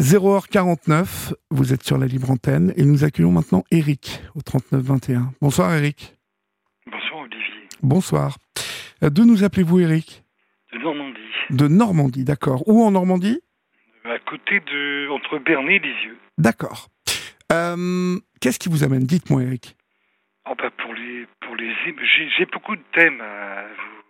0h49, vous êtes sur la libre antenne et nous accueillons maintenant Eric au 3921. Bonsoir Eric. Bonsoir Olivier. Bonsoir. Euh, D'où nous appelez-vous Eric? De Normandie. De Normandie, d'accord. Où en Normandie? À côté de. entre Bernay et Lisieux. D'accord. Euh, Qu'est-ce qui vous amène? Dites-moi Eric. Oh bah pour les. Pour les j'ai, beaucoup de thèmes à vous.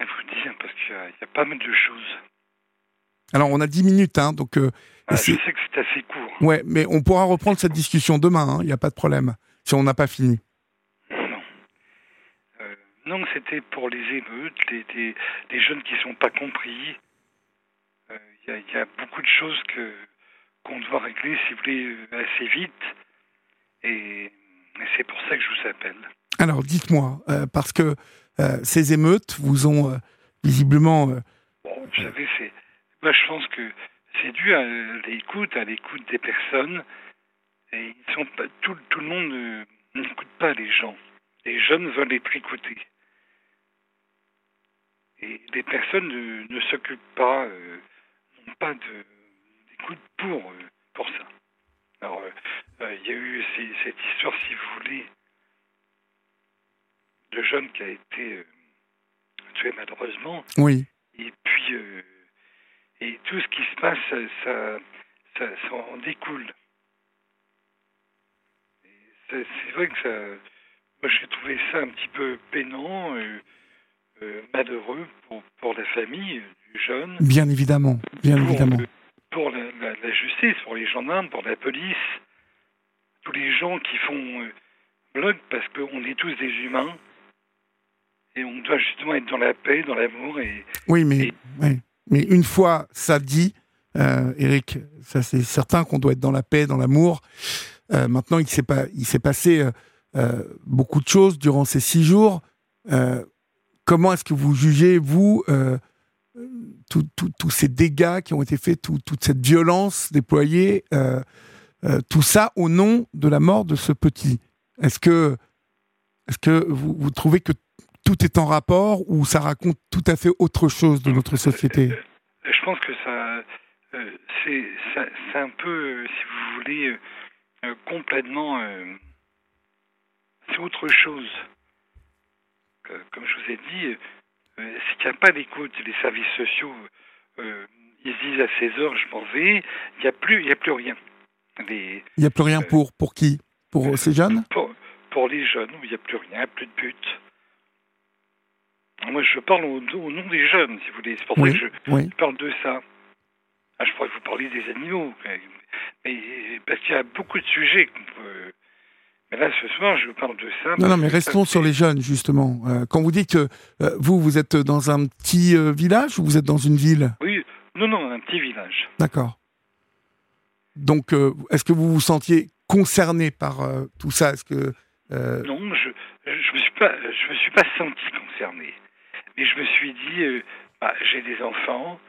à vous dire parce qu'il y a pas mal de choses. Alors on a 10 minutes, hein, donc... euh, Ah, je sais que c'est assez court. Ouais, mais on pourra reprendre cette discussion demain, hein, il n'y a pas de problème, si on n'a pas fini. Non. Euh, non, c'était pour les émeutes, les, les, les jeunes qui sont pas compris. Euh, Il y, a, il y a beaucoup de choses que qu'on doit régler, si vous voulez, euh, assez vite. Et, et c'est pour ça que je vous appelle. Alors dites-moi, euh, parce que euh, ces émeutes vous ont euh, visiblement... Bon, vous savez, c'est. Moi, je pense que c'est dû à l'écoute, à l'écoute des personnes. Et ils sont pas, tout, tout le monde n'écoute pas les gens. Les jeunes veulent être écoutés. Et les personnes ne, ne s'occupent pas, euh, n'ont pas d'écoute pour, euh, pour ça. Alors, euh, euh, il y a eu ces- cette histoire, si vous voulez, de jeune qui a été tué malheureusement. oui, Et puis, et tout ce qui se passe, ça, ça, en découle. C'est vrai que ça, moi j'ai trouvé ça un petit peu peinant, euh, euh, malheureux pour, pour la famille du jeune, bien évidemment, bien pour, évidemment. euh, pour la, la- la justice, pour les gendarmes, pour la police, tous les gens qui font euh, bloc parce qu'on est tous des humains. Et on doit justement être dans la paix, dans l'amour et, Oui, mais, Et- oui. Mais une fois ça dit, euh, Eric, ça c'est certain qu'on doit être dans la paix, dans l'amour. Euh, maintenant, il s'est pas, il s'est passé euh, euh, beaucoup de choses durant ces six jours. Comment est-ce que vous jugez vous tous ces dégâts qui ont été faits, tout- toute cette violence déployée, tout ça au nom de la mort de ce petit? Est-ce que, est-ce que vous, vous trouvez que tout est en rapport ou ça raconte tout à fait autre chose de notre société? Je pense que ça, euh, c'est, ça- c'est un peu, euh, si vous voulez, euh, complètement, c'est autre chose. Comme je vous ai dit, c'est qu'il n'y a pas d'écoute. Les services sociaux, ils se disent à 16 heures, je m'en vais. Il n'y a plus, il y a plus rien. Les, Il n'y a plus rien pour, pour qui? Pour ces jeunes? pour, pour les jeunes, il n'y a plus rien, plus de but. Moi, je parle au, au nom des jeunes, si vous voulez. C'est pour ça que je, oui. je parle de ça. Ah, je pourrais vous parler des animaux, mais, mais- parce qu'il y a beaucoup de sujets qu'on peut. Mais là, ce soir, je parle de ça. Non, non, mais restons sur les jeunes, justement. Euh, quand vous dites que euh, vous, vous êtes dans un petit euh, village ou vous êtes dans une ville? Oui, non, non, un petit village. D'accord. Donc, est-ce que vous vous sentiez concerné par tout ça? Est-ce que Non, je je me suis pas je me suis pas senti concerné, mais je me suis dit euh, bah, j'ai des enfants,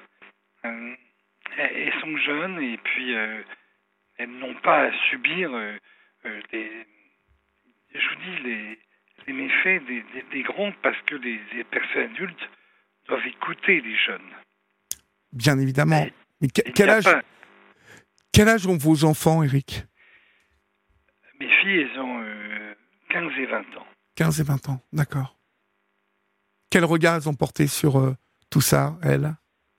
euh, elles sont jeunes et puis euh, elles n'ont pas à subir euh, les je vous dis les les méfaits des, des, des grands parce que les, les personnes adultes doivent écouter les jeunes. bien évidemment Mais Mais que- Il quel âge pas- Quel âge ont vos enfants, Eric? Mes filles, elles ont euh, 15 et 20 ans. 15 et 20 ans, d'accord. Quel regard elles ont porté sur euh, tout ça, elles?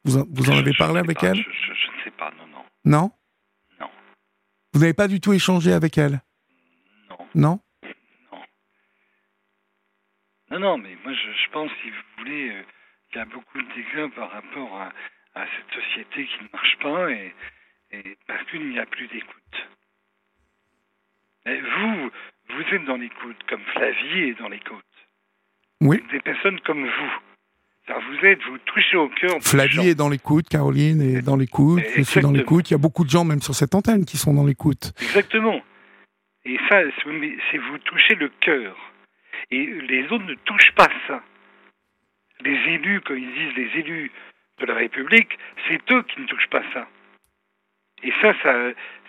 Vous en, vous en avez parlé avec pas, elles? je, je- je ne sais pas, non, non, Non? Non. Vous n'avez pas du tout échangé avec elles? Non. Non? Non, non, mais moi je, je pense, si vous voulez, euh, il y a beaucoup de dégâts par rapport à, à cette société qui ne marche pas et, et parce qu'il n'y a plus d'écoute. Vous, vous êtes dans l'écoute, comme Flavie est dans l'écoute. Oui. Des personnes comme vous. Alors vous êtes, vous touchez au cœur. Flavie est dans l'écoute, Caroline est dans l'écoute, je suis dans l'écoute. Il y a beaucoup de gens, même sur cette antenne, qui sont dans l'écoute. Exactement. Et ça, c'est vous touchez le cœur. Et les autres ne touchent pas ça. Les élus, quand ils disent les élus de la République, c'est eux qui ne touchent pas ça. Et ça, ça,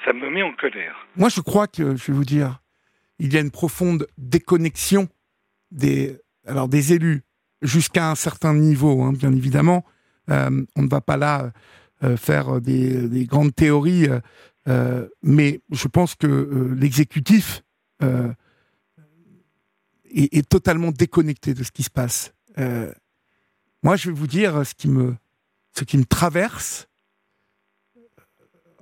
ça me met en colère. Moi, je crois que, je vais vous dire, il y a une profonde déconnexion des, alors des élus jusqu'à un certain niveau, hein, bien évidemment. Euh, on ne va pas là faire des, grandes théories, mais je pense que l'exécutif est, totalement déconnecté de ce qui se passe. moi, je vais vous dire ce qui me, ce qui me traverse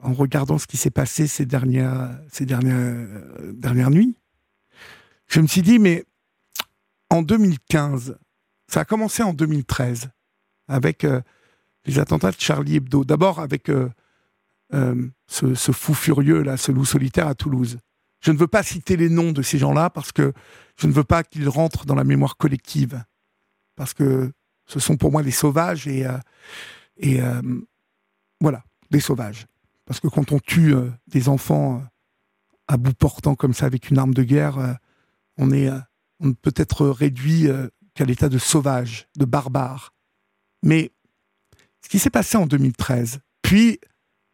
en regardant ce qui s'est passé ces dernières, ces dernières, dernières nuits. Je me suis dit, mais en 2015, ça a commencé en 2013 avec euh, les attentats de Charlie Hebdo. D'abord avec euh, euh, ce, fou furieux, là, ce loup solitaire à Toulouse. Je ne veux pas citer les noms de ces gens-là parce que je ne veux pas qu'ils rentrent dans la mémoire collective. Parce que ce sont pour moi des sauvages et, et voilà, des sauvages. Parce que quand on tue des enfants à bout portant comme ça avec une arme de guerre, on est on peut être réduit qu'à l'état de sauvage, de barbare. Mais ce qui s'est passé en 2013, puis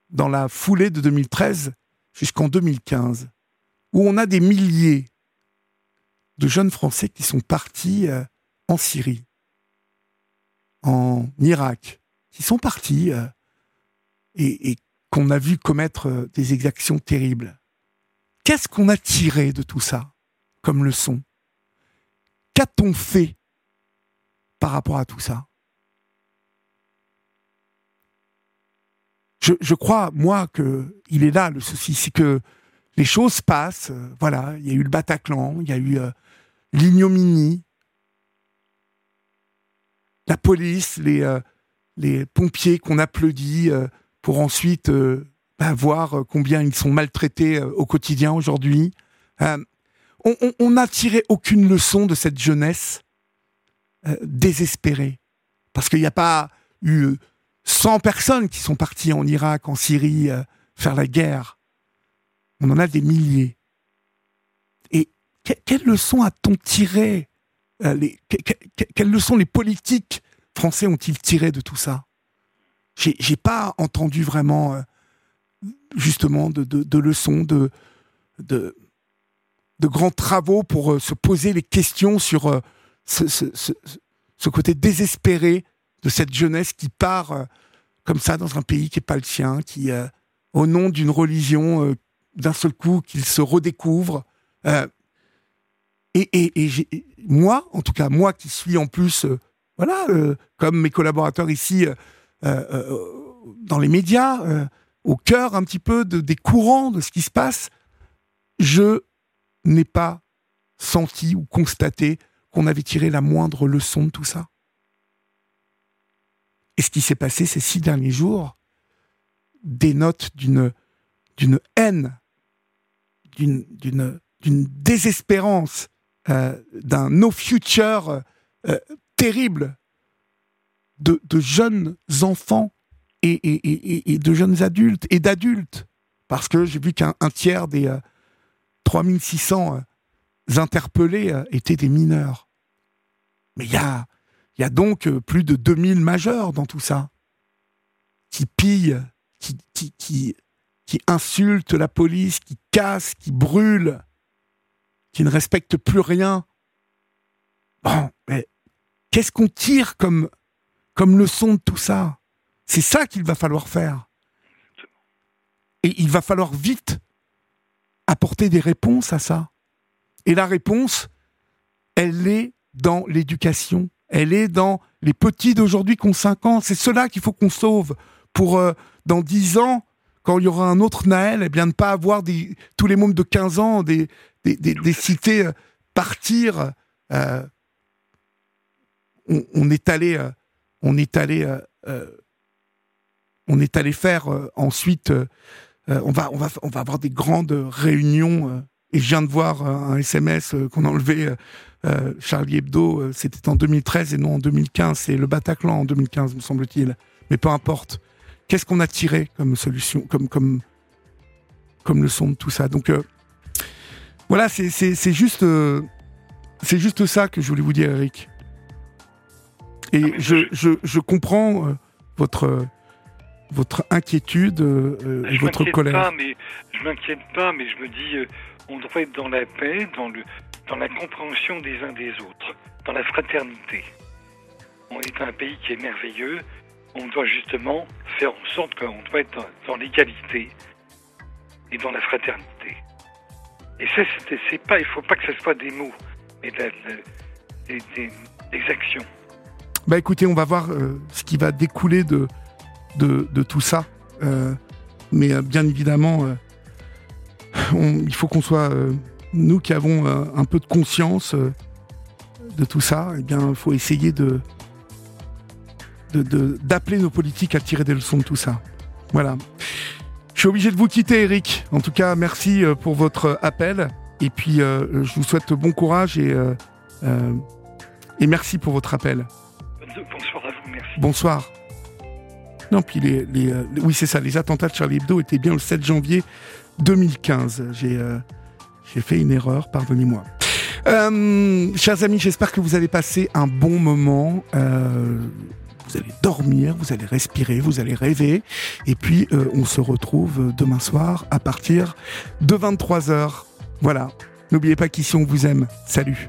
dans la foulée de 2013 jusqu'en 2015, où on a des milliers de jeunes Français qui sont partis euh, en Syrie, en Irak, qui sont partis euh, et, qu'on a vu commettre euh, des exactions terribles. Qu'est-ce qu'on a tiré de tout ça comme leçon? Qu'a-t-on fait par rapport à tout ça? Je, crois, moi, que il est là le souci, c'est que les choses passent. Euh, voilà, il y a eu le Bataclan, il y a eu euh, l'ignominie, la police, les, euh, pompiers qu'on applaudit pour ensuite bah, voir combien ils sont maltraités au quotidien aujourd'hui. On n'a tiré aucune leçon de cette jeunesse désespérée. Parce qu'il n'y a pas eu 100 personnes qui sont parties en Irak, en Syrie, euh, faire la guerre. On en a des milliers. Et quelles leçons a-t-on tiré euh, les, Quelles leçons les politiques français ont-ils tiré de tout ça? J'ai pas entendu vraiment, euh, justement, de, leçons, de, grands travaux pour se poser les questions sur ce, ce, côté désespéré de cette jeunesse qui part euh, comme ça dans un pays qui n'est pas le sien, qui, euh, au nom d'une religion, euh, d'un seul coup, qu'il se redécouvre. et, moi, en tout cas, moi qui suis en plus, voilà, comme mes collaborateurs ici, dans les médias, au cœur un petit peu de, des courants de ce qui se passe, je n'ai pas senti ou constaté qu'on avait tiré la moindre leçon de tout ça. Et ce qui s'est passé ces six derniers jours dénote d'une haine, d'une désespérance, euh, d'un no future euh, terrible de, jeunes enfants et, et, et, de jeunes adultes et d'adultes. Parce que j'ai vu qu'un tiers des euh, 3600 euh, interpellés étaient des mineurs. Mais il y a donc euh, plus de 2000 majeurs dans tout ça, qui pillent, qui, insultent la police, qui cassent, qui brûlent, qui ne respectent plus rien. Bon, mais qu'est-ce qu'on tire comme leçon de tout ça? C'est ça qu'il va falloir faire. Et il va falloir vite apporter des réponses à ça. Et la réponse, elle est dans l'éducation elle est dans les petits d'aujourd'hui qui ont 5 ans. C'est cela qu'il faut qu'on sauve pour, euh, dans 10 ans, quand il y aura un autre Naël, eh bien, ne pas avoir tous les mômes de 15 ans, des, cités euh, partir. Euh, on, est allé, on est allé, on est allé faire ensuite. On va, on va, on va avoir des grandes réunions. et je viens de voir un SMS qu'on a enlevé euh, Charlie Hebdo, euh, c'était en 2013 et non en 2015. C'est le Bataclan en 2015, me semble-t-il. Mais peu importe. Qu'est-ce qu'on a tiré comme solution, comme, comme, comme leçon de tout ça? Donc, euh, voilà, c'est juste, c'est juste ça que je voulais vous dire, Eric. Et ah, je, je, je, comprends votre votre inquiétude et votre colère. Pas, mais, je m'inquiète pas, mais je me dis, on devrait être dans la paix, dans le, dans la compréhension des uns des autres, dans la fraternité. On est un pays qui est merveilleux, on doit justement faire en sorte qu'on doit être dans, l'égalité et dans la fraternité. Et ça, c'est pas, il faut pas que ce soit des mots, mais des, actions. Bah écoutez, on va voir euh, ce qui va découler de, de, tout ça. Euh, mais euh, bien évidemment, il faut qu'on soit, nous qui avons un peu de conscience de tout ça, eh bien, il faut essayer de, d'appeler nos politiques à tirer des leçons de tout ça. Voilà. Je suis obligé de vous quitter, Eric. En tout cas, merci euh, pour votre appel. Et puis, euh, je vous souhaite bon courage et, euh, et merci pour votre appel. Bonsoir à vous, merci. Bonsoir. Non, puis les, les oui, c'est ça, les attentats de Charlie Hebdo étaient bien le 7 janvier 2015. J'ai j'ai fait une erreur, pardonnez-moi. chers amis, j'espère que vous avez passé un bon moment vous allez dormir, vous allez respirer, vous allez rêver. Et puis, euh, on se retrouve demain soir à partir de 23h. Voilà. N'oubliez pas qu'ici, on vous aime. Salut.